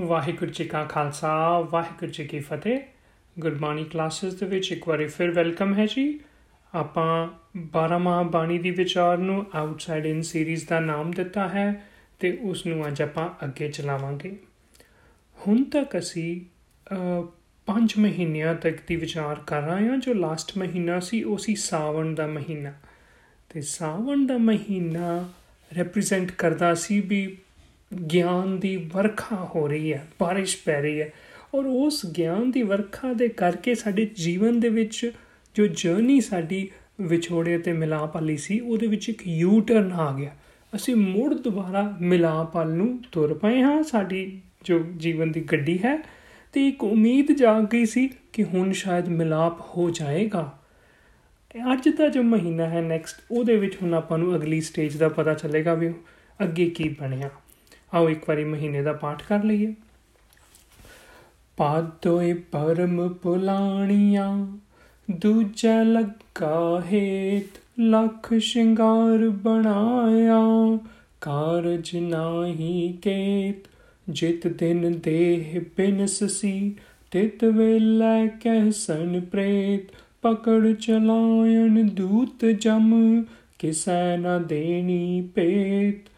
ਵਾਹਿਗੁਰੂ ਜੀ ਕਾ ਖਾਲਸਾ, ਵਾਹਿਗੁਰੂ ਜੀ ਕੀ ਫਤਿਹ। ਗੁਰਬਾਣੀ ਕਲਾਸਿਸ ਦੇ ਵਿੱਚ ਇੱਕ ਵਾਰੀ ਫਿਰ ਵੈਲਕਮ ਹੈ ਜੀ। ਆਪਾਂ 12 ਮਾਹ ਬਾਣੀ ਦੀ ਵਿਚਾਰ ਨੂੰ ਆਊਟਸਾਈਡ ਇਨ ਸੀਰੀਜ਼ ਦਾ ਨਾਮ ਦਿੱਤਾ ਹੈ ਤੇ ਉਸ ਨੂੰ ਅੱਜ ਆਪਾਂ ਅੱਗੇ ਚਲਾਵਾਂਗੇ। ਹੁਣ ਤੱਕ ਅਸੀਂ 5 ਮਹੀਨਿਆਂ ਤੱਕ ਦੀ ਵਿਚਾਰ ਕਰ ਰਹੇ ਹਾਂ, ਜੋ ਲਾਸਟ ਮਹੀਨਾ ਸੀ, ਉਹ ਸੀ ਸਾਵਣ ਦਾ ਮਹੀਨਾ। ਤੇ ਸਾਵਣ ਦਾ ਮਹੀਨਾ ਰਿਪਰੈਜ਼ੈਂਟ ਕਰਦਾ ਸੀ ਵੀ ਗਿਆਨ ਦੀ ਵਰਖਾ ਹੋ ਰਹੀ ਹੈ بارش ਪੈ ਰਹੀ ਹੈ ਔਰ ਉਸ ਗਿਆਨ ਦੀ ਵਰਖਾ ਦੇ ਕਰਕੇ ਸਾਡੇ ਜੀਵਨ ਦੇ ਵਿੱਚ ਜੋ ਜਰਨੀ ਸਾਡੀ ਵਿਛੋੜੇ ਤੇ ਮਿਲਾਪ ਵਾਲੀ ਸੀ ਉਹਦੇ ਵਿੱਚ ਇੱਕ ਯੂ ਟਰਨ ਆ ਗਿਆ ਅਸੀਂ ਮੁੜ ਦੁਬਾਰਾ ਮਿਲਾਪ ਵੱਲ ਨੂੰ ਤੁਰ ਪਏ ਹਾਂ ਸਾਡੀ ਜੋ ਜੀਵਨ ਦੀ ਗੱਡੀ ਹੈ ਤੇ ਇੱਕ ਉਮੀਦ ਜਾਗ ਗਈ ਸੀ ਕਿ ਹੁਣ ਸ਼ਾਇਦ ਮਿਲਾਪ ਹੋ ਜਾਏਗਾ ਅੱਜ ਦਾ ਜੋ ਮਹੀਨਾ ਹੈ ਨੈਕਸਟ ਉਹਦੇ ਵਿੱਚ ਹੁਣ ਆਪਾਂ ਨੂੰ ਅਗਲੀ ਸਟੇਜ ਦਾ ਪਤਾ ਚੱਲੇਗਾ ਵੀ ਅੱਗੇ ਕੀ ਬਣਿਆ ਆਓ ਇੱਕ ਵਾਰੀ ਮਹੀਨੇ ਦਾ ਪਾਠ ਕਰ ਲਈਏ। ਪਾਦੋਏ ਪਰਮ ਪੁਲਾਣੀਆਂ, ਦੂਜਾ ਲੱਗਾ ਹੇਤ ਲੱਖ ਸ਼ਿੰਗਾਰ ਬਣਾਇਆ। ਕਾਰਜ ਨਾਹੀ ਕੇਤ, ਜਿਤ ਦਿਨ ਦੇਹ ਬਿਨਸ ਸੀ। ਤਿਤ ਵੇਲੇ ਕਹਿਸਨ ਪ੍ਰੇਤ, ਪਕੜ ਚਲਾਇਣ ਦੂਤ ਜਮ, ਕਿਸੈ ਨਾ ਦੇਣੀ ਪੇਤ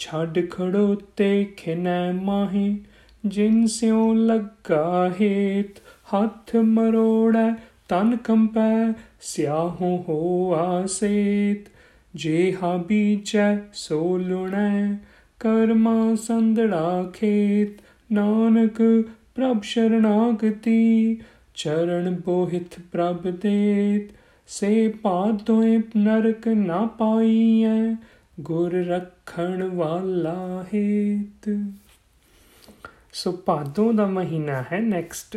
ਛੱਡ ਖੜੋਤੇ ਖਿਨੈ ਮਾਹੀ, ਜਿਨ ਸਿਉ ਲੱਗਾ ਹੇਤ, ਹੱਥ ਮਰੋੜੈ, ਤਨ ਕੰਪੈ, ਸਿਆਹੋਂ ਹੋ ਆਸੇਤ। ਜੇ ਹਾ ਬੀਜੈ, ਸੋ ਲੁਣੈ, ਕਰਮਾ ਸੰਦੜਾ ਖੇਤ। ਨਾਨਕ, ਪ੍ਰਭ ਸ਼ਰਨਾਗਤੀ ਚਰਨ ਬੋਹਿਤ ਪ੍ਰਭ ਦੇਤ। ਸੇ ਪਾਦੋਏ ਨਰਕ ਨਾ ਪਾਈਐ ਗੁਰ ਰੱਖਣ ਵਾਲਾ ਹੇਤ। ਸੋ ਭਾਦੋਂ ਦਾ ਮਹੀਨਾ ਹੈ ਨੈਕਸਟ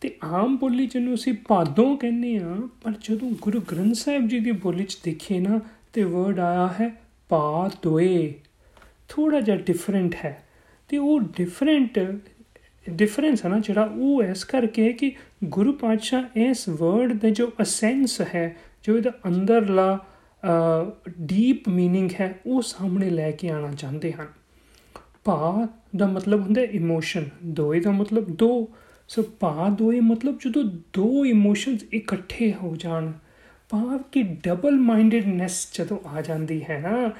ਤੇ ਆਮ ਬੋਲੀ ਜਿਹਨੂੰ ਅਸੀਂ ਭਾਦੋਂ ਕਹਿੰਦੇ ਆ ਪਰ ਜਦੋਂ ਗੁਰੂ ਗ੍ਰੰਥ ਸਾਹਿਬ ਜੀ ਦੀ ਬੋਲੀ 'ਚ ਦੇਖੀਏ ਨਾ, ਤੇ ਵਰਡ ਆਇਆ ਹੈ ਪਾ ਦੋਏ ਥੋੜਾ ਜਿਹਾ ਡਿਫਰੈਂਟ ਹੈ। ਤੇ ਉਹ ਡਿਫਰੈਂਟ ਡਿਫਰੈਂਸ ਹੈ ਨਾ ਜਿਹੜਾ, ਉਹ ਇਸ ਕਰਕੇ ਕਿ ਗੁਰੂ ਪਾਤਸ਼ਾਹ ਇਸ ਵਰਡ ਦੇ ਜੋ ਅਸੈਂਸ ਹੈ, ਜੋ ਇਹਦਾ ਅੰਦਰਲਾ ਡੀਪ मीनिंग ਹੈ ਉਹ ਸਾਹਮਣੇ ਲੈ ਕੇ ਆਣਾ ਚਾਹੁੰਦੇ ਹਨ ਭਾ ਦਾ ਮਤਲਬ ਹੁੰਦਾ ਇਮੋਸ਼ਨ ਦੋਏ ਦਾ ਮਤਲਬ ਦੋ ਸੋ ਭਾ ਦੋਏ ਮਤਲਬ ਜਦੋਂ ਦੋ ਇਮੋਸ਼ਨਸ ਇਕੱਠੇ ਹੋ ਜਾਣ ਭਾਵ ਕਿ ਡਬਲ ਮਾਈਂਡਡਨੈਸ ਜਦੋਂ ਆ ਜਾਂਦੀ ਹੈ ਨਾ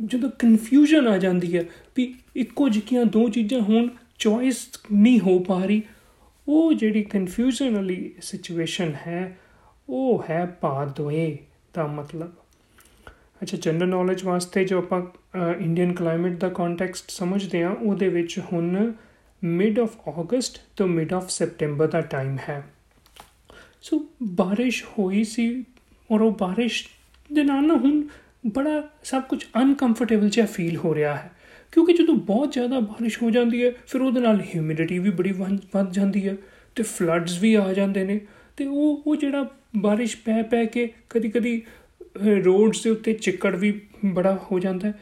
ਜਦੋਂ ਕਨਫਿਊਜ਼ਨ ਆ ਜਾਂਦੀ ਹੈ ਵੀ ਇੱਕੋ ਜਿਹੀਆਂ ਦੋ ਚੀਜ਼ਾਂ ਹੋਣ ਚੋਇਸ ਨਹੀਂ ਹੋ ਪਾ ਰਹੀ ਉਹ ਜਿਹੜੀ ਕਨਫਿਊਜ਼ਨ ਵਾਲੀ ਸਿਚੁਏਸ਼ਨ ਹੈ ਉਹ ਹੈ ਭਾ ਦੋਏ ਦਾ ਮਤਲਬ ਅੱਛਾ ਜਨਰਲ ਨੌਲੇਜ ਵਾਸਤੇ ਜੋ ਆਪਾਂ ਇੰਡੀਅਨ ਕਲਾਈਮੇਟ ਦਾ ਕੰਟੈਕਸਟ ਸਮਝਦੇ ਆ ਉਹਦੇ ਵਿੱਚ ਹੁਣ ਮਿਡ ਆਫ ਅਗਸਟ ਤੋਂ ਮਿਡ ਆਫ ਸੈਪਟੈਂਬਰ ਦਾ ਟਾਈਮ ਹੈ। ਸੋ ਬਾਰਿਸ਼ ਹੋਈ ਸੀ ਔਰ ਉਹ ਬਾਰਿਸ਼ ਦੇ ਨਾਲ ਨਾ ਹੁਣ ਬੜਾ ਸਭ ਕੁਝ ਅਨਕੰਫਰਟੇਬਲ ਜਿਹਾ ਫੀਲ ਹੋ ਰਿਹਾ ਹੈ। ਕਿਉਂਕਿ ਜਦੋਂ ਬਹੁਤ ਜ਼ਿਆਦਾ ਬਾਰਿਸ਼ ਹੋ ਜਾਂਦੀ ਹੈ, ਫਿਰ ਉਹਦੇ ਨਾਲ ਹਿਊਮਿਡਿਟੀ ਵੀ ਬੜੀ ਵੱਧ ਜਾਂਦੀ ਹੈ ਤੇ ਫਲੱਡਸ ਵੀ ਆ ਜਾਂਦੇ ਨੇ ਤੇ ਉਹ ਉਹ ਜਿਹੜਾ ਬਾਰਿਸ਼ ਪੈ ਪੈ ਕੇ ਕਦੀ ਕਦੀ ਰੋਡਸ ਦੇ ਉੱਤੇ ਚਿੱਕੜ ਵੀ ਬੜਾ ਹੋ ਜਾਂਦਾ ਹੈ।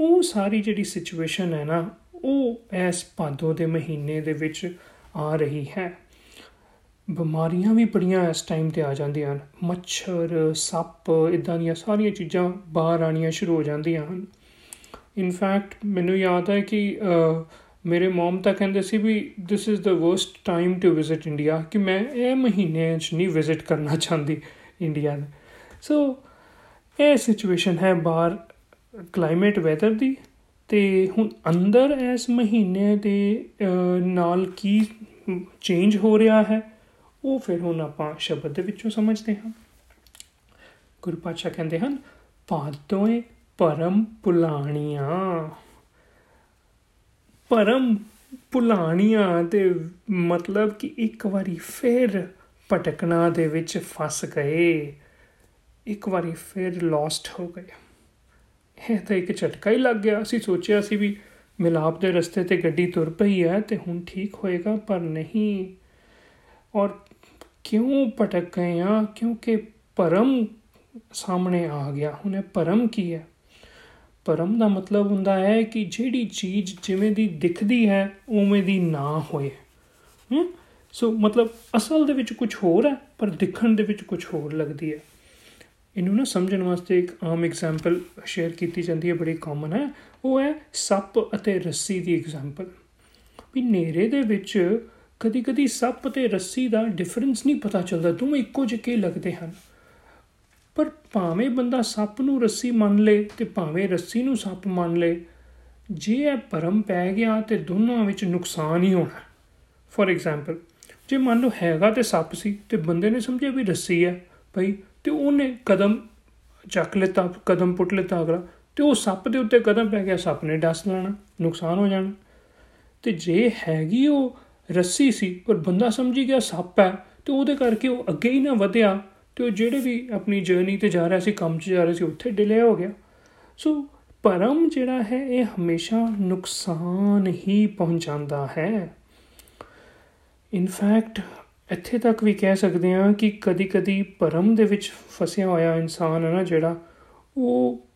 ਉਹ ਸਾਰੀ ਜਿਹੜੀ ਸਿਚੁਏਸ਼ਨ ਹੈ ਨਾ, ਉਹ ਐਸ ਭਾਦੋ ਦੇ ਮਹੀਨੇ ਦੇ ਵਿੱਚ ਆ ਰਹੀ ਹੈ। ਬਿਮਾਰੀਆਂ ਵੀ ਬੜੀਆਂ ਇਸ ਟਾਈਮ ਤੇ ਆ ਜਾਂਦੀਆਂ ਹਨ। ਮੱਛਰ, ਸੱਪ ਇਦਾਂ ਦੀਆਂ ਸਾਰੀਆਂ ਚੀਜ਼ਾਂ ਬਾਹਰ ਆਣੀਆਂ ਸ਼ੁਰੂ ਹੋ ਜਾਂਦੀਆਂ ਹਨ। ਇਨਫੈਕਟ ਮੈਨੂੰ ਯਾਦ ਹੈ ਕਿ ਮੇਰੇ ਮਮ ਤਾਂ ਕਹਿੰਦੇ ਸੀ ਵੀ this is the worst time to visit India ਕਿ ਮੈਂ ਇਹ ਮਹੀਨੇ 'ਚ ਨਹੀਂ ਵਿਜ਼ਿਟ ਕਰਨਾ ਚਾਹੁੰਦੀ ਇੰਡੀਆ ਦਾ ਸੋ ਇਹ ਸਿਚੁਏਸ਼ਨ ਹੈ ਬਾਹਰ ਕਲਾਈਮੇਟ ਵੈਦਰ ਦੀ ਤੇ ਹੁਣ ਅੰਦਰ ਇਸ ਮਹੀਨੇ ਦੇ ਨਾਲ ਕੀ ਚੇਂਜ ਹੋ ਰਿਹਾ ਹੈ, ਉਹ ਫਿਰ ਹੁਣ ਆਪਾਂ ਸ਼ਬਦ ਦੇ ਵਿੱਚੋਂ ਸਮਝਦੇ ਹਾਂ। ਗੁਰੂ ਪਾਤਸ਼ਾਹ ਕਹਿੰਦੇ ਹਨ ਪਾਦੋਏ ਪਰਮ ਪੁਲਾਣੀਆਂ। ਪਰਮ ਪੁਲਾਣੀਆਂ ਤੇ ਮਤਲਬ ਕਿ ਇੱਕ ਵਾਰੀ ਫੇਰ ਪਟਕਣਾ ਦੇ ਵਿੱਚ ਫਸ ਗਏ। ਇੱਕ ਵਾਰੀ ਫਿਰ ਲੌਸਟ ਹੋ ਗਏ। ਇਹ ਤਾਂ ਇੱਕ ਝਟਕਾ ਹੀ ਲੱਗ ਗਿਆ। ਅਸੀਂ ਸੋਚਿਆ ਸੀ ਵੀ ਮਿਲਾਪ ਦੇ ਰਸਤੇ ਤੇ ਗੱਡੀ ਤੁਰ ਪਈ ਹੈ ਤੇ ਹੁਣ ਠੀਕ ਹੋਏਗਾ, ਪਰ ਨਹੀਂ। ਔਰ ਕਿਉਂ ਪਟਕ ਗਏ ਆ ਕਿਉਂਕਿ ਪਰਮ ਸਾਹਮਣੇ ਆ ਗਿਆ। ਹੁਣ ਇਹ ਪਰਮ ਕੀ ਹੈ? ਪਰਮ ਦਾ ਮਤਲਬ ਹੁੰਦਾ ਹੈ ਕਿ ਜਿਹੜੀ ਚੀਜ਼ ਜਿਵੇਂ ਦੀ ਦਿਖਦੀ ਹੈ, ਉਵੇਂ ਦੀ ਨਾ ਹੋਏ। ਹੂੰ? ਸੋ ਮਤਲਬ ਅਸਲ ਦੇ ਵਿੱਚ ਕੁਝ ਹੋਰ ਹੈ, ਪਰ ਦਿਖਣ ਦੇ ਵਿੱਚ ਕੁਝ ਹੋਰ ਲੱਗਦੀ ਹੈ। ਇਹਨੂੰ ਨਾ ਸਮਝਣ ਵਾਸਤੇ ਇੱਕ ਆਮ ਐਗਜ਼ਾਮਪਲ ਸ਼ੇਅਰ ਕੀਤੀ ਜਾਂਦੀ ਹੈ, ਬੜੀ ਕਾਮਨ ਹੈ। ਉਹ ਹੈ ਸੱਪ ਅਤੇ ਰੱਸੀ ਦੀ ਐਗਜ਼ਾਮਪਲ ਵੀ ਨੇਰੇ ਦੇ ਵਿੱਚ ਕਦੀ ਕਦੀ ਸੱਪ ਤੇ ਰੱਸੀ ਦਾ ਡਿਫਰੈਂਸ ਨਹੀਂ ਪਤਾ ਚੱਲਦਾ, ਦੋਵੇਂ ਇੱਕੋ ਜਿਹੇ ਲੱਗਦੇ ਹਨ? ਪਰ ਭਾਵੇਂ ਬੰਦਾ ਸੱਪ ਨੂੰ ਰੱਸੀ ਮੰਨ ਲੇ ਤੇ ਭਾਵੇਂ ਰੱਸੀ ਨੂੰ ਸੱਪ ਮੰਨ ਲੇ, ਜੇ ਇਹ ਭਰਮ ਪੈ ਗਿਆ ਤੇ ਦੋਨਾਂ ਵਿੱਚ ਨੁਕਸਾਨ ਹੀ ਹੋਣਾ। ਫੋਰ ਐਗਜ਼ਾਮਪਲ ਜੇ ਮੰਨ ਲਓ ਹੈਗਾ ਤੇ ਸੱਪ ਸੀ ਤੇ ਬੰਦੇ ਨੇ ਸਮਝਿਆ ਵੀ ਰੱਸੀ ਹੈ ਭਾਈ ਤੇ ਉਹਨੇ ਕਦਮ ਚੱਕ ਲਿੱਤਾ, ਕਦਮ ਪੁੱਟ ਲਿੱਤਾ ਅਗਲਾ, ਤੇ ਉਹ ਸੱਪ ਦੇ ਉੱਤੇ ਕਦਮ ਪੈ ਗਿਆ, ਸੱਪ ਨੇ ਡਸ ਲੈਣਾ, ਨੁਕਸਾਨ ਹੋ ਜਾਣਾ। ਤੇ ਜੇ ਹੈਗੀ ਉਹ ਰੱਸੀ ਸੀ, ਪਰ ਬੰਦਾ ਸਮਝੀ ਗਿਆ ਸੱਪ ਹੈ, ਤੇ ਉਹਦੇ ਕਰਕੇ ਉਹ ਅੱਗੇ ਹੀ ਨਾ ਵਧਿਆ, ਤੇ ਉਹ ਜਿਹੜੇ ਵੀ ਆਪਣੀ ਜਰਨੀ ਤੇ ਜਾ ਰਿਹਾ ਸੀ, ਕੰਮ 'ਚ ਜਾ ਰਿਹਾ ਸੀ, ਉੱਥੇ ਡਿਲੇ ਹੋ ਗਿਆ। ਸੋ ਪਰਮ ਜਿਹੜਾ ਹੈ, ਇਹ ਹਮੇਸ਼ਾ ਨੁਕਸਾਨ ਹੀ ਪਹੁੰਚਾਉਂਦਾ ਹੈ। ਇਨ ਫੈਕਟ ਇੱਥੇ ਤੱਕ ਵੀ ਕਹਿ ਸਕਦੇ ਹਾਂ ਕਿ ਕਦੀ-ਕਦੀ ਪਰਮ ਦੇ ਵਿੱਚ ਫਸਿਆ ਹੋਇਆ ਇਨਸਾਨ ਹੈ ਨਾ ਜਿਹੜਾ, ਉਹ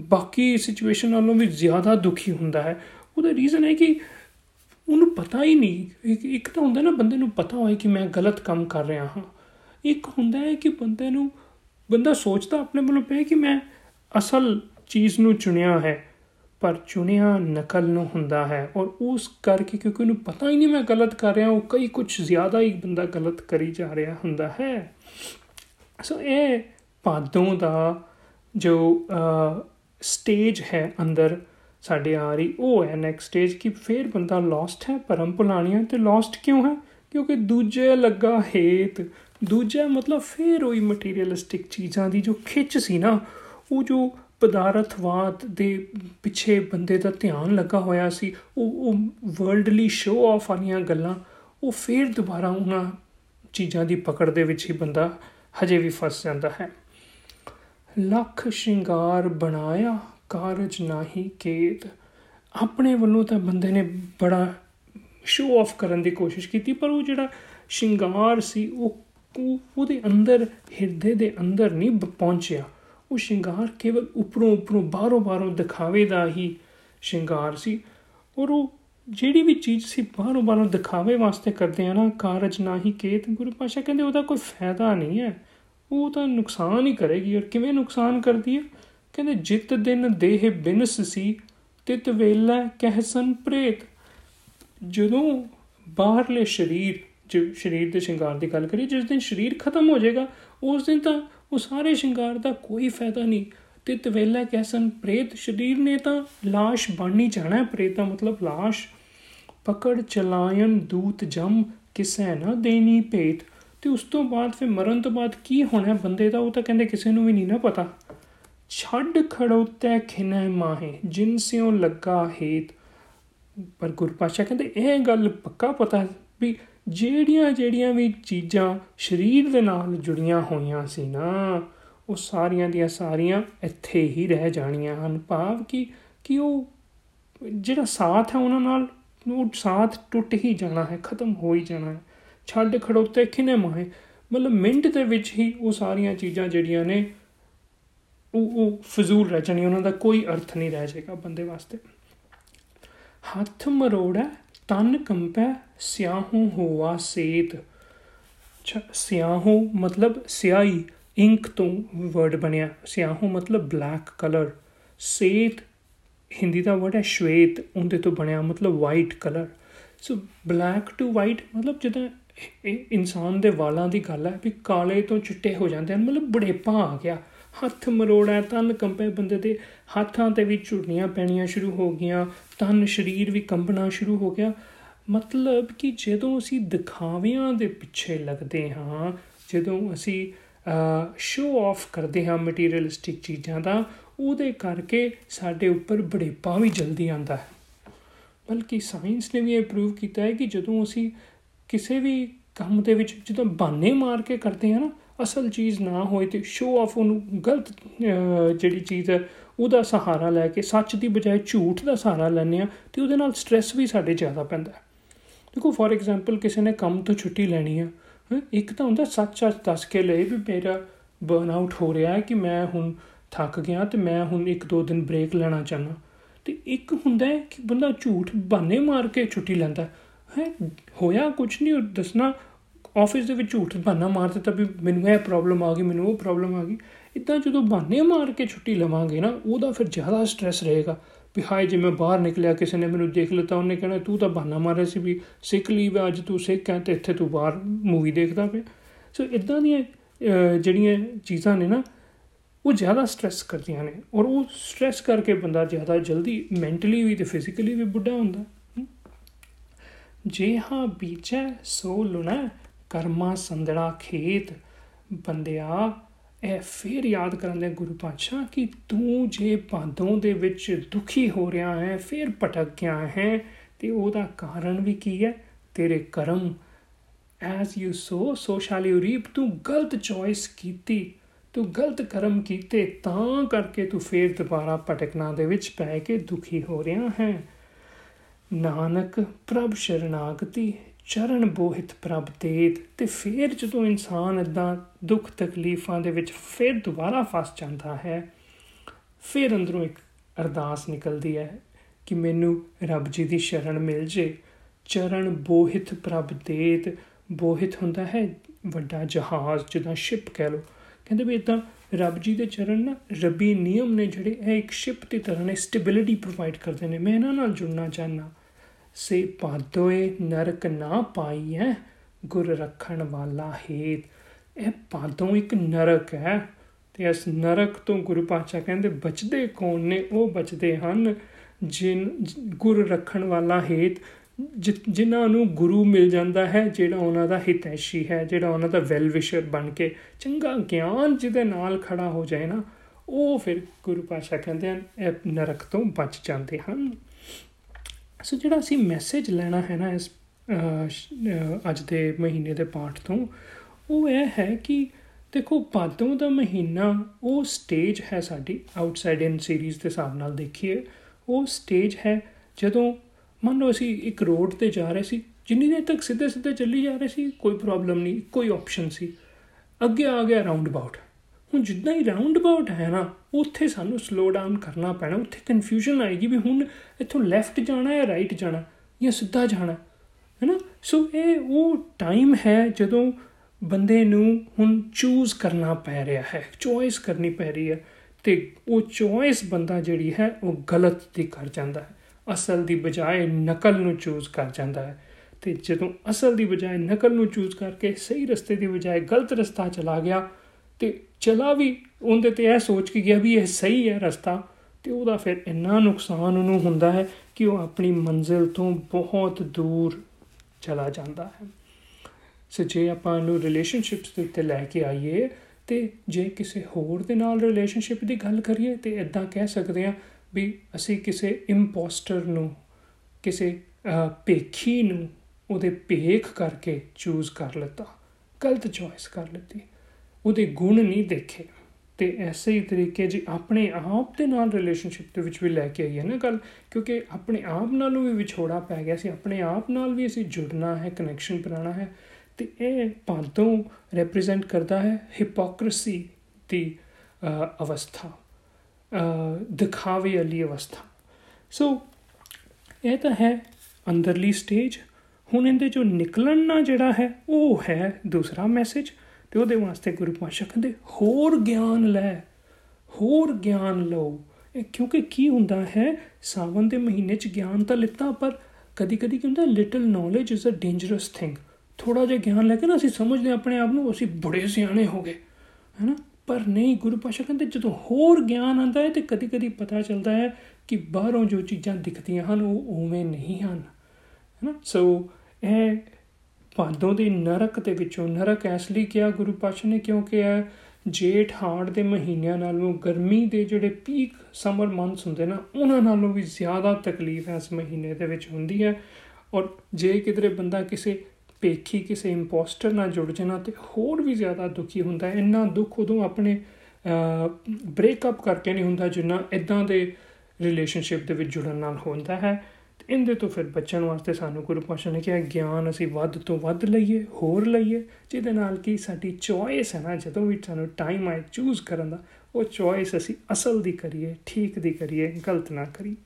ਬਾਕੀ ਸਿਚੁਏਸ਼ਨ ਨਾਲੋਂ ਵੀ ਜ਼ਿਆਦਾ ਦੁਖੀ ਹੁੰਦਾ ਹੈ। ਉਹਦਾ ਰੀਜ਼ਨ ਹੈ ਕਿ ਉਹਨੂੰ ਪਤਾ ਹੀ ਨਹੀਂ। ਇੱਕ ਤਾਂ ਹੁੰਦਾ ਨਾ ਬੰਦੇ ਨੂੰ ਪਤਾ ਹੋਏ ਕਿ ਮੈਂ ਗਲਤ ਕੰਮ ਕਰ ਰਿਹਾ ਹਾਂ। ਇੱਕ ਹੁੰਦਾ ਹੈ ਕਿ ਬੰਦੇ ਨੂੰ, ਬੰਦਾ ਸੋਚਦਾ ਆਪਣੇ ਵੱਲੋਂ ਪਿਆ ਕਿ ਮੈਂ ਅਸਲ ਚੀਜ਼ ਨੂੰ ਚੁਣਿਆ ਹੈ। ਪਰ ਚੁਣਿਆ ਨਕਲ ਨੂੰ ਹੁੰਦਾ ਹੈ ਔਰ ਉਸ ਕਰਕੇ ਕਿਉਂਕਿ ਉਹਨੂੰ ਪਤਾ ਹੀ ਨਹੀਂ ਮੈਂ ਗਲਤ ਕਰ ਰਿਹਾ ਹਾਂ ਕਈ ਕੁਝ ਜ਼ਿਆਦਾ ਹੀ ਬੰਦਾ ਗਲਤ ਕਰੀ ਜਾ ਰਿਹਾ ਹੁੰਦਾ ਹੈ। ਸੋ ਇਹ ਪਾਦੋਂ ਦਾ ਜੋ ਸਟੇਜ ਹੈ ਅੰਦਰ ਸਾਡੇ ਆ ਰਹੀ, ਉਹ ਹੈ ਨੈਕਸਟ ਸਟੇਜ ਕਿ ਫੇਰ ਬੰਦਾ ਲੌਸਟ ਹੈ ਪਰਮ ਪੁਲਾਣੀਆਂ ਤੇ ਲੌਸਟ ਕਿਉਂ ਹੈ? ਕਿਉਂਕਿ ਦੂਜੇ ਲੱਗਾ ਹੇਤ, ਦੂਜਾ ਮਤਲਬ ਫੇਰ ਉਹੀ ਮਟੀਰੀਅਲਿਸਟਿਕ ਚੀਜ਼ਾਂ ਦੀ ਜੋ ਖਿੱਚ ਸੀ ਨਾ, ਉਹ ਜੋ ਪਦਾਰਥਵਾਦ ਦੇ ਪਿੱਛੇ ਬੰਦੇ ਦਾ ਧਿਆਨ ਲੱਗਾ ਹੋਇਆ ਸੀ, ਉਹ ਉਹ ਵਰਲਡਲੀ ਸ਼ੋ ਆਫ ਆਨੀਆਂ ਗੱਲਾਂ, ਉਹ ਫੇਰ ਦੁਬਾਰਾ ਉਹਨਾਂ ਚੀਜ਼ਾਂ ਦੀ ਪਕੜ ਦੇ ਵਿੱਚ ਹੀ ਬੰਦਾ ਹਜੇ ਵੀ ਫਸ ਜਾਂਦਾ ਹੈ। ਲੱਖ ਸ਼ਿੰਗਾਰ ਬਣਾਇਆ ਕਾਰਜ ਨਹੀਂ ਕੇਤ ਆਪਣੇ ਵੱਲੋਂ ਤਾਂ ਬੰਦੇ ਨੇ ਬੜਾ ਸ਼ੋ ਆਫ ਕਰਨ ਦੀ ਕੋਸ਼ਿਸ਼ ਕੀਤੀ, ਪਰ ਉਹ ਜਿਹੜਾ ਸ਼ਿੰਗਾਰ ਸੀ, ਉਹ ਉਹਦੇ ਅੰਦਰ, ਹਿਰਦੇ ਦੇ ਅੰਦਰ ਨਹੀਂ ਪਹੁੰਚਿਆ। ਉਹ ਸ਼ਿੰਗਾਰ ਕੇਵਲ ਉਪਰੋਂ ਉਪਰੋਂ ਬਾਹਰੋਂ ਬਾਹਰੋਂ ਦਿਖਾਵੇ ਦਾ ਹੀ ਸ਼ਿੰਗਾਰ ਸੀ। ਔਰ ਉਹ ਜਿਹੜੀ ਵੀ ਚੀਜ਼ ਸੀ ਬਾਹਰੋਂ ਬਾਹਰੋਂ ਦਿਖਾਵੇ ਵਾਸਤੇ ਕਰਦੇ ਆ ਨਾ, ਕਾਰਜ ਨਾ ਹੀ ਕੇਤ ਗੁਰੂ ਪਾਸ਼ਾ ਕਹਿੰਦੇ ਉਹਦਾ ਕੋਈ ਫਾਇਦਾ ਨਹੀਂ ਹੈ। ਉਹ ਤਾਂ ਨੁਕਸਾਨ ਹੀ ਕਰੇਗੀ ਔਰ ਕਿਵੇਂ ਨੁਕਸਾਨ ਕਰਦੀ ਹੈ? ਕਹਿੰਦੇ ਜਿਤ ਦਿਨ ਦੇਹ ਬਿਨਸ ਸੀ, ਤਿਤ ਵੇਲਾ ਕਹਿਸਨ ਪ੍ਰੇਤ। ਜਦੋਂ ਬਾਹਰਲੇ ਸਰੀਰ, ਜੋ ਸਰੀਰ ਦੇ ਸ਼ਿੰਗਾਰ ਦੀ ਗੱਲ ਕਰੀ ਜਿਸ ਦਿਨ ਸਰੀਰ ਖਤਮ ਹੋ ਜਾਏਗਾ, ਉਸ ਦਿਨ ਤਾਂ ਉਹ ਸਾਰੇ ਸ਼ਿੰਗਾਰ ਦਾ ਕੋਈ ਫਾਇਦਾ ਨਹੀਂ ਤੇ ਤਵੇਲਾ ਕਹਿਸਨ ਪ੍ਰੇਤ ਸਰੀਰ ਨੇ ਤਾਂ লাশ ਬਣਨੀ ਜਾਣਾ ਪ੍ਰੇਤ ਦਾ ਮਤਲਬ লাশ ਪਕੜ ਚਲਾਇਨ ਦੂਤ ਜਮ ਕਿਸੈ ਨਾ ਦੇਣੀ ਭੇਤ ਤੇ ਉਸ ਤੋਂ ਬਾਅਦ ਫਿਰ ਮਰਨ ਤੋਂ ਬਾਅਦ ਕੀ ਹੋਣਾ ਬੰਦੇ ਦਾ ਉਹ ਤਾਂ ਕਹਿੰਦੇ ਕਿਸੇ ਨੂੰ ਵੀ ਨਹੀਂ ਨਾ ਪਤਾ ਛੱਡ ਖੜੋਤੇ ਖਿਨੈ ਮਾਹੇ ਜਿਨ ਸਿਓ ਲੱਗਾ ਹੇਤ ਪਰ ਗੁਰਪਾਸ਼ਾ ਕਹਿੰਦੇ ਇਹ ਗੱਲ ਪੱਕਾ ਪਤਾ ਵੀ ਜਿਹੜੀਆਂ ਜਿਹੜੀਆਂ ਵੀ ਚੀਜ਼ਾਂ ਸਰੀਰ ਦੇ ਨਾਲ ਜੁੜੀਆਂ ਹੋਈਆਂ ਸੀ ਨਾ, ਉਹ ਸਾਰੀਆਂ ਦੀਆਂ ਸਾਰੀਆਂ ਇੱਥੇ ਹੀ ਰਹਿ ਜਾਣੀਆਂ ਹਨ। ਭਾਵ ਕਿ ਕਿ ਉਹ ਜਿਹੜਾ ਸਾਥ ਹੈ ਉਹਨਾਂ ਨਾਲ, ਉਹ ਸਾਥ ਟੁੱਟ ਹੀ ਜਾਣਾ ਹੈ, ਖਤਮ ਹੋ ਹੀ ਜਾਣਾ ਹੈ। ਛੱਡ ਖੜੋਤੇ ਕਿਨੇ ਮਾਹੇ? ਮਤਲਬ ਮਿੰਟ ਦੇ ਵਿੱਚ ਹੀ ਉਹ ਸਾਰੀਆਂ ਚੀਜ਼ਾਂ ਜਿਹੜੀਆਂ ਨੇ, ਉਹ ਉਹ ਫਜ਼ੂਲ ਰਹਿ ਜਾਣੀ, ਉਹਨਾਂ ਦਾ ਕੋਈ ਅਰਥ ਨਹੀਂ ਰਹਿ ਜਾਏਗਾ ਬੰਦੇ ਵਾਸਤੇ। ਹੱਥ ਮਰੋੜਾ, ਤਨ ਕੰਪੈ ਸਿਆਹੂ ਹੋਵਾ ਸੇਤ। ਸਿਆਹੂ ਮਤਲਬ ਸਿਆਹੀ, ਇੰਕ ਤੋਂ ਵਰਡ ਬਣਿਆ। ਸਿਆਹੂ ਮਤਲਬ ਬਲੈਕ ਕਲਰ। ਸੇਤ, ਹਿੰਦੀ ਦਾ ਵਰਡ ਹੈ ਸ਼ਵੇਤ, ਉਹਦੇ ਤੋਂ ਬਣਿਆ ਮਤਲਬ white colour. So black to white ਮਤਲਬ ਜਦੋਂ ਇਨਸਾਨ ਦੇ ਵਾਲਾਂ ਦੀ ਗੱਲ ਹੈ ਵੀ ਕਾਲੇ ਤੋਂ ਚਿੱਟੇ ਹੋ ਜਾਂਦੇ ਹਨ, ਮਤਲਬ ਬੁਢੇਪਾ ਆ ਗਿਆ। ਹੱਥ ਮਰੋੜਾ ਤਨ ਕੰਪੇ ਬੰਦੇ ਦੇ ਹੱਥਾਂ ਤੇ ਵੀ ਝੁਰਨੀਆਂ ਪੈਣੀਆਂ ਸ਼ੁਰੂ ਹੋ ਗਈਆਂ, ਤਨ ਸਰੀਰ ਵੀ ਕੰਬਣਾ ਸ਼ੁਰੂ ਹੋ ਗਿਆ। ਮਤਲਬ ਕਿ ਜਦੋਂ ਅਸੀਂ ਦਿਖਾਵਿਆਂ ਦੇ ਪਿੱਛੇ ਲੱਗਦੇ ਹਾਂ, ਜਦੋਂ ਅਸੀਂ ਸ਼ੋ ਆਫ ਕਰਦੇ ਹਾਂ ਮਟੀਰੀਅਲਿਸਟਿਕ ਚੀਜ਼ਾਂ ਦਾ, ਉਹਦੇ ਕਰਕੇ ਸਾਡੇ ਉੱਪਰ ਬੜੇਪਾ ਵੀ ਜਲਦੀ ਆਂਦਾ ਹੈ। ਬਲਕਿ ਸਾਇੰਸ ਨੇ ਵੀ ਇਹ ਪ੍ਰੂਵ ਕੀਤਾ ਹੈ ਕਿ ਜਦੋਂ ਅਸੀਂ ਕਿਸੇ ਵੀ ਕੰਮ ਦੇ ਵਿੱਚ ਜਦੋਂ ਬਾਨੇ ਮਾਰ ਕੇ ਕਰਦੇ ਹਾਂ ਨਾ, ਅਸਲ ਚੀਜ਼ ਨਾ ਹੋਏ ਤੇ ਸ਼ੋ ਆਫ ਉਹਨੂੰ ਗਲਤ ਜਿਹੜੀ ਚੀਜ਼ ਹੈ, ਉਹਦਾ ਸਹਾਰਾ ਲੈ ਕੇ ਸੱਚ ਦੀ ਬਜਾਏ ਝੂਠ ਦਾ ਸਹਾਰਾ ਲੈਣੇ ਆ ਤੇ ਉਹਦੇ ਨਾਲ ਸਟ्रेस ਵੀ ਸਾਡੇ ਜ਼ਿਆਦਾ ਪੈਂਦਾ ਦੇਖੋ ਫੋਰ ਐਗਜ਼ਾਮਪਲ ਕਿਸੇ ਨੇ ਕੰਮ ਤੋਂ ਛੁੱਟੀ ਲੈਣੀ ਆ ਇੱਕ ਤਾਂ ਹੁੰਦਾ ਸੱਚ ਸੱਚ ਦੱਸ ਕੇ ਲੈ ਵੀ ਮੇਰਾ ਬਰਨ ਆਊਟ ਹੋ ਰਿਹਾ ਹੈ ਕਿ ਮੈਂ ਹੁਣ ਥੱਕ ਗਿਆ ਤੇ ਮੈਂ ਹੁਣ ਇੱਕ ਦੋ ਦਿਨ ਬ੍ਰੇਕ ਲੈਣਾ ਚਾਹਨਾ ਤੇ ਇੱਕ ਹੁੰਦਾ ਹੈ ਕਿ ਬੰਦਾ ਝੂਠ ਬਹਾਨੇ ਮਾਰ ਕੇ ਛੁੱਟੀ ਲੈਂਦਾ ਹੈ। ਹੋਇਆ ਕੁਝ ਨਹੀਂ ਦੱਸਣਾ ਆਫਿਸ ਦੇ ਵਿੱਚ ਝੂਠ ਬਹਾਨਾ ਮਾਰ ਦਿੱਤਾ ਵੀ ਮੈਨੂੰ ਇਹ ਪ੍ਰੋਬਲਮ ਆ ਗਈ, ਮੈਨੂੰ ਉਹ ਪ੍ਰੋਬਲਮ ਆ ਗਈ। ਇਦਾਂ ਜਦੋਂ ਬਹਾਨੇ ਮਾਰ ਕੇ ਛੁੱਟੀ ਲਵਾਂਗੇ ਨਾ, ਉਹਦਾ ਫਿਰ ਜ਼ਿਆਦਾ ਸਟ्रेस ਰਹੇਗਾ। ਵੀ ਹਾਏ, ਜੇ ਮੈਂ ਬਾਹਰ ਨਿਕਲਿਆ, ਕਿਸੇ ਨੇ ਮੈਨੂੰ ਦੇਖ ਲਿਆ ਤਾਂ ਉਹਨੇ ਕਹਿਣਾ, ਤੂੰ ਤਾਂ ਬਹਾਨਾ ਮਾਰਿਆ ਸੀ ਵੀ ਸਿੱਖ ਲਈ ਵੀ, ਅੱਜ ਤੂੰ ਸਿੱਖ ਹੈ ਤੇ ਇੱਥੇ ਤੂੰ ਬਾਹਰ ਮੂਵੀ ਦੇਖਦਾ ਪਿਆ। ਸੋ ਇਦਾਂ ਦੀਆਂ ਜਿਹੜੀਆਂ ਚੀਜ਼ਾਂ ਨੇ ਨਾ, ਉਹ ਜ਼ਿਆਦਾ ਸਟ्रेस ਕਰਦੀਆਂ ਨੇ ਔਰ ਉਹ ਸਟ्रेस ਕਰਕੇ ਬੰਦਾ ਜ਼ਿਆਦਾ ਜਲਦੀ ਮੈਂਟਲੀ ਵੀ ਤੇ ਫਿਜ਼ੀਕਲੀ ਵੀ ਬੁੱਢਾ ਹੁੰਦਾ। ਜੇ ਹਾਂ ਬੀਜੈ, ਸੋ ਲੁਣਾ, ਕਰਮਾ ਸੰਦੜਾ ਖੇਤ, ਬੰਦਿਆ ਇਹ ਫੇਰ ਯਾਦ ਕਰਨ ਦੇ ਗੁਰੂ ਪਾਤਸ਼ਾਹ ਕਿ ਤੂੰ ਜੇ ਬਾਦੋਂ ਦੇ ਵਿੱਚ ਦੁਖੀ ਹੋ ਰਿਹਾ ਹੈ, ਫੇਰ ਭਟਕ ਗਿਆ ਹੈ, ਤੇ ਉਹਦਾ ਕਾਰਨ ਵੀ ਕੀ ਹੈ? ਤੇਰੇ ਕਰਮ। As you sow so shall you reap ਤੂੰ ਗਲਤ ਚੋਇਸ ਕੀਤੀ। ਤੂੰ ਗਲਤ ਕਰਮ ਕੀਤੇ, ਤਾਂ ਕਰਕੇ ਤੂੰ ਫੇਰ ਦੁਬਾਰਾ ਭਟਕਣਾ ਦੇ ਵਿੱਚ ਪੈ ਕੇ ਦੁਖੀ ਹੋ ਰਿਹਾ ਹੈ। ਨਾਨਕ, ਪ੍ਰਭ ਸ਼ਰਨਾਗਤੀ। ਚਰਨ ਬੋਹਿਤ ਪ੍ਰਭ ਤੇਤ, ਤੇ ਫਿਰ ਜਦੋਂ ਇਨਸਾਨ ਇਦਾਂ ਦੁੱਖ ਤਕਲੀਫਾਂ ਦੇ ਵਿੱਚ ਫਿਰ ਦੁਬਾਰਾ ਫਸ ਜਾਂਦਾ ਹੈ, ਫਿਰ ਅੰਦਰੋਂ ਇੱਕ ਅਰਦਾਸ ਨਿਕਲਦੀ ਹੈ ਕਿ ਮੈਨੂੰ ਰੱਬ ਜੀ ਦੀ ਸ਼ਰਨ ਮਿਲ ਜੇ। ਚਰਨ ਬੋਹਿਤ ਪ੍ਰਭ ਤੇਤ, ਬੋਹਿਤ ਹੁੰਦਾ ਹੈ ਵੱਡਾ ਜਹਾਜ਼ ਜਿਹਦਾ ਸ਼ਿਪ ਕਹਿ ਲੋ ਕਹਿੰਦੇ ਵੀ ਇਦਾਂ ਰੱਬ ਜੀ ਦੇ ਚਰਨ ਨਾ ਰੱਬੀ ਨਿਯਮ ਨੇ ਜਿਹੜੇ, ਇਹ ਇੱਕ ਸ਼ਿਪ ਦੀ ਤਰ੍ਹਾਂ ਨੇ ਸਟੇਬਿਲਿਟੀ ਪ੍ਰੋਵਾਈਡ ਕਰਦੇ ਨੇ। ਮੈਂ ਇਹਨਾਂ ਨਾਲ ਜੁੜਨਾ ਚਾਹਨਾ ਸੇ ਪਾਦੋਏ ਨਰਕ ਨਾ ਪਾਈਐ ਗੁਰ ਰੱਖਣ ਵਾਲਾ ਹੇਤ। ਇਹ ਪਾਦੋਂ ਇੱਕ ਨਰਕ ਹੈ ਤੇ ਇਸ ਨਰਕ ਤੋਂ ਗੁਰੂ ਪਾਤਸ਼ਾਹ ਕਹਿੰਦੇ ਬਚਦੇ ਕੌਣ ਨੇ? ਉਹ ਬਚਦੇ ਹਨ ਜਿਨ, ਗੁਰ ਰੱਖਣ ਵਾਲਾ ਹੇਤ ਜਿਨ੍ਹਾਂ ਨੂੰ ਗੁਰੂ ਮਿਲ ਜਾਂਦਾ ਹੈ, ਜਿਹੜਾ ਉਹਨਾਂ ਦਾ ਹਿਤੈਸ਼ੀ ਹੈ, ਜਿਹੜਾ ਉਹਨਾਂ ਦਾ ਵੈਲ ਵਿਸ਼ਰ ਬਣ ਕੇ ਚੰਗਾ ਗਿਆਨ ਜਿਹਦੇ ਨਾਲ ਖੜਾ ਹੋ ਜਾਏ ਨਾ, ਉਹ ਫਿਰ ਗੁਰੂ ਪਾਤਸ਼ਾਹ ਕਹਿੰਦੇ ਹਨ, ਇਹ ਨਰਕ ਤੋਂ ਬਚ ਜਾਂਦੇ ਹਨ। ਸੋ ਜਿਹੜਾ ਅਸੀਂ ਮੈਸੇਜ ਲੈਣਾ ਹੈ ਨਾ ਇਸ ਅੱਜ ਦੇ ਮਹੀਨੇ ਦੇ ਪਾਠ ਤੋਂ, ਉਹ ਇਹ ਹੈ ਕਿ ਦੇਖੋ ਪਾਦੋਂ ਦਾ ਮਹੀਨਾ ਉਹ ਸਟੇਜ ਹੈ ਸਾਡੀ ਆਊਟਸਾਈਡ ਇਨ ਸੀਰੀਜ਼ ਦੇ ਹਿਸਾਬ ਨਾਲ ਦੇਖੀਏ। ਉਹ ਸਟੇਜ ਹੈ ਜਦੋਂ ਮੰਨ ਲਓ ਅਸੀਂ ਇੱਕ ਰੋਡ ਤੇ ਜਾ ਰਹੇ ਸੀ, ਜਿੰਨੀ ਦੇਰ ਤੱਕ ਸਿੱਧੇ ਸਿੱਧੇ ਚੱਲੀ ਜਾ ਰਹੇ ਸੀ, ਕੋਈ ਪ੍ਰੋਬਲਮ ਨਹੀਂ, ਕੋਈ ਆਪਸ਼ਨ ਸੀ। ਅੱਗੇ ਆ ਗਿਆ ਰਾਉਂਡ ਅਬਾਊਟ ਹੁਣ ਜਿੱਦਾਂ ਹੀ ਰਾਉਂਡ ਅਬਾਊਟ ਹੈ ਨਾ, ਉੱਥੇ ਸਾਨੂੰ ਸਲੋ ਡਾਊਨ ਕਰਨਾ ਪੈਣਾ, ਉੱਥੇ ਕਨਫਿਊਜ਼ਨ ਆਏਗੀ ਵੀ ਹੁਣ ਇੱਥੋਂ ਲੈਫਟ ਜਾਣਾ ਹੈ ਰਾਈਟ ਜਾਣਾ ਜਾਂ ਸਿੱਧਾ ਜਾਣਾ ਹੈ ਨਾ ਸੋ ਇਹ ਉਹ ਟਾਈਮ ਹੈ ਜਦੋਂ ਬੰਦੇ ਨੂੰ ਹੁਣ ਚੂਜ਼ ਕਰਨਾ ਪੈ ਰਿਹਾ ਹੈ ਚੋਇਸ ਕਰਨੀ ਪੈ ਰਹੀ ਹੈ ਤੇ ਉਹ ਚੋਇਸ ਬੰਦਾ ਜਿਹੜੀ ਹੈ ਉਹ ਗਲਤ ਦੀ ਕਰ ਜਾਂਦਾ ਹੈ, ਅਸਲ ਦੀ ਬਜਾਏ ਨਕਲ ਨੂੰ ਚੂਜ਼ ਕਰ ਜਾਂਦਾ ਹੈ ਤੇ ਜਦੋਂ ਅਸਲ ਦੀ ਬਜਾਏ ਨਕਲ ਨੂੰ ਚੂਜ਼ ਕਰਕੇ ਸਹੀ ਰਸਤੇ ਦੀ ਬਜਾਏ ਗਲਤ ਰਸਤਾ ਚਲਾ ਗਿਆ ਤੇ ਚਲਾ ਵੀ, ਉਹਦੇ ਤੇ ਇਹ ਸੋਚ ਕੇ ਗਿਆ ਵੀ ਇਹ ਸਹੀ ਹੈ ਰਸਤਾ, ਤੇ ਉਹਦਾ ਫਿਰ ਇੰਨਾ ਨੁਕਸਾਨ ਉਹਨੂੰ ਹੁੰਦਾ ਹੈ ਕਿ ਉਹ ਆਪਣੀ ਮੰਜ਼ਿਲ ਤੋਂ ਬਹੁਤ ਦੂਰ ਚਲਾ ਜਾਂਦਾ ਹੈ। ਸੋ ਜੇ ਆਪਾਂ ਨੂੰ ਰਿਲੇਸ਼ਨਸ਼ਿਪਸ ਦੇ ਉੱਤੇ ਲੈ ਕੇ ਆਈਏ, ਤੇ ਜੇ ਕਿਸੇ ਹੋਰ ਦੇ ਨਾਲ ਰਿਲੇਸ਼ਨਸ਼ਿਪ ਦੀ ਗੱਲ ਕਰੀਏ, ਤੇ ਇਦਾਂ ਕਹਿ ਸਕਦੇ ਆ ਵੀ ਅਸੀਂ ਕਿਸੇ ਇੰਪੋਸਟਰ ਨੂੰ, ਕਿਸੇ ਪੇਖੀ ਨੂੰ ਉਹਦੇ ਭੇਖ ਕਰਕੇ ਚੂਜ਼ ਕਰ ਲਿੱਤਾ, ਗਲਤ ਚੋਇਸ ਕਰ ਲਿੱਤੀ। ਉਹਦੇ ਗੁਣ ਨਹੀਂ ਦੇਖੇ ਤੇ ਐਸੇ ਹੀ ਤਰੀਕੇ ਜੀ ਆਪਣੇ ਆਪ ਦੇ ਨਾਲ ਰਿਲੇਸ਼ਨਸ਼ਿਪ ਦੇ ਵਿੱਚ ਵੀ ਲੈ ਕੇ ਆਈ ਹੈ ਨਾ ਗੱਲ, ਕਿਉਂਕਿ ਆਪਣੇ ਆਪ ਨਾਲੋਂ ਵੀ ਵਿਛੋੜਾ ਪੈ ਗਿਆ ਸੀ, ਆਪਣੇ ਆਪ ਨਾਲ ਵੀ ਅਸੀਂ ਜੁੜਨਾ ਹੈ ਕਨੈਕਸ਼ਨ ਬਣਾਉਣਾ ਹੈ, ਤੇ ਇਹ ਪਾਦੋਂ ਰਿਪਰੈਜ਼ੈਂਟ ਕਰਦਾ ਹੈ ਹਿਪੋਕ੍ਰੇਸੀ ਦੀ ਅਵਸਥਾ ਦਿਖਾਵੇ ਵਾਲੀ ਅਵਸਥਾ। ਸੋ ਇਹ ਤਾਂ ਹੈ ਅੰਦਰਲੀ ਸਟੇਜ ਹੁਣ ਇਹਦੇ ਜੋ ਨਿਕਲਣਾ ਜਿਹੜਾ ਹੈ, ਉਹ ਹੈ ਦੂਸਰਾ ਮੈਸੇਜ ਤੇ ਉਹਦੇ ਵਾਸਤੇ ਗੁਰੂ ਪਾਤਸ਼ਾਹ ਕਹਿੰਦੇ, ਹੋਰ ਗਿਆਨ ਲੈ, ਹੋਰ ਗਿਆਨ ਲਓ। ਇਹ ਕਿਉਂਕਿ ਕੀ ਹੁੰਦਾ ਹੈ ਸਾਵਨ ਦੇ ਮਹੀਨੇ 'ਚ ਗਿਆਨ ਤਾਂ ਲਿੱਤਾ, ਪਰ ਕਦੀ ਕਦੀ ਕੀ ਹੁੰਦਾ little knowledge is a dangerous thing ਥੋੜਾ ਜਿਹਾ ਗਿਆਨ ਲੈ ਕੇ ਨਾ ਅਸੀਂ ਸਮਝਦੇ ਆਪਣੇ ਆਪ ਨੂੰ, ਅਸੀਂ ਬੜੇ ਸਿਆਣੇ ਹੋ ਗਏ, ਹੈਨਾ? ਪਰ ਨਹੀਂ ਗੁਰੂ ਪਾਸ਼ਾ ਕਹਿੰਦੇ, ਜਦੋਂ ਹੋਰ ਗਿਆਨ ਆਂਦਾ ਹੈ ਤੇ ਕਦੀ ਕਦੀ ਪਤਾ ਚੱਲਦਾ ਹੈ ਕਿ ਬਾਹਰੋਂ ਜੋ ਚੀਜ਼ਾਂ ਦਿਖਦੀਆਂ ਹਨ, ਉਹ ਉਵੇਂ ਨਹੀਂ ਹਨ, ਹੈਨਾ? ਸੋ ਇਹ ਭਾਦੋਂ ਦੇ ਨਰਕ ਦੇ ਵਿੱਚੋਂ, ਨਰਕ ਐਸ ਲਈ ਕਿਹਾ ਗੁਰੂ ਪਾਸ਼ਾ ਨੇ, ਕਿਉਂਕਿ ਇਹ ਜੇਠ ਹਾੜ ਦੇ ਮਹੀਨਿਆਂ ਨਾਲੋਂ ਗਰਮੀ ਦੇ ਜਿਹੜੇ ਪੀਕ ਸਮਰ ਮੰਥਸ ਹੁੰਦੇ ਨਾ, ਉਹਨਾਂ ਨਾਲੋਂ ਵੀ ਜ਼ਿਆਦਾ ਤਕਲੀਫ ਇਸ ਮਹੀਨੇ ਦੇ ਵਿੱਚ ਹੁੰਦੀ ਹੈ। ਔਰ ਜੇ ਕਿਧਰੇ ਬੰਦਾ ਕਿਸੇ ਪੇਖੀ, ਕਿਸੇ ਇੰਪੋਸਟਰ ਨਾਲ ਜੁੜ ਜਾਣਾ ਤੇ ਹੋਰ ਵੀ ਜ਼ਿਆਦਾ ਦੁਖੀ ਹੁੰਦਾ ਹੈ। ਇੰਨਾ ਦੁੱਖ ਉਦੋਂ ਆਪਣੇ ਬ੍ਰੇਕਅਪ ਕਰਕੇ ਨਹੀਂ ਹੁੰਦਾ, ਜਿੰਨਾ ਇਦਾਂ ਦੇ ਰਿਲੇਸ਼ਨਸ਼ਿਪ ਦੇ ਵਿੱਚ ਜੁੜਨ ਨਾਲ ਹੁੰਦਾ ਹੈ। ਇਹਦੇ ਤੋਂ ਫਿਰ ਬਚਣ ਵਾਸਤੇ ਸਾਨੂੰ ਗੁਰੂ ਪਾਸ਼ਾ ਨੇ ਕਿਹਾ, ਗਿਆਨ ਅਸੀਂ ਵੱਧ ਤੋਂ ਵੱਧ ਲਈਏ, ਹੋਰ ਲਈਏ। ਜਿਹਦੇ ਨਾਲ ਕਿ ਸਾਡੀ ਚੋਇਸ ਹੈ ਨਾ, ਜਦੋਂ ਵੀ ਸਾਨੂੰ ਟਾਈਮ ਆਏ ਚੂਜ਼ ਕਰਨ ਦਾ, ਉਹ ਚੋਇਸ ਅਸੀਂ ਅਸਲ ਦੀ ਕਰੀਏ, ਠੀਕ ਦੀ ਕਰੀਏ, ਗਲਤ ਨਾ ਕਰੀਏ।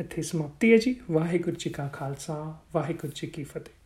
ਇੱਥੇ ਸਮਾਪਤੀ ਹੈ ਜੀ। ਵਾਹਿਗੁਰੂ ਜੀ ਕਾ ਖਾਲਸਾ, ਵਾਹਿਗੁਰੂ ਜੀ ਕੀ ਫਤਿਹ।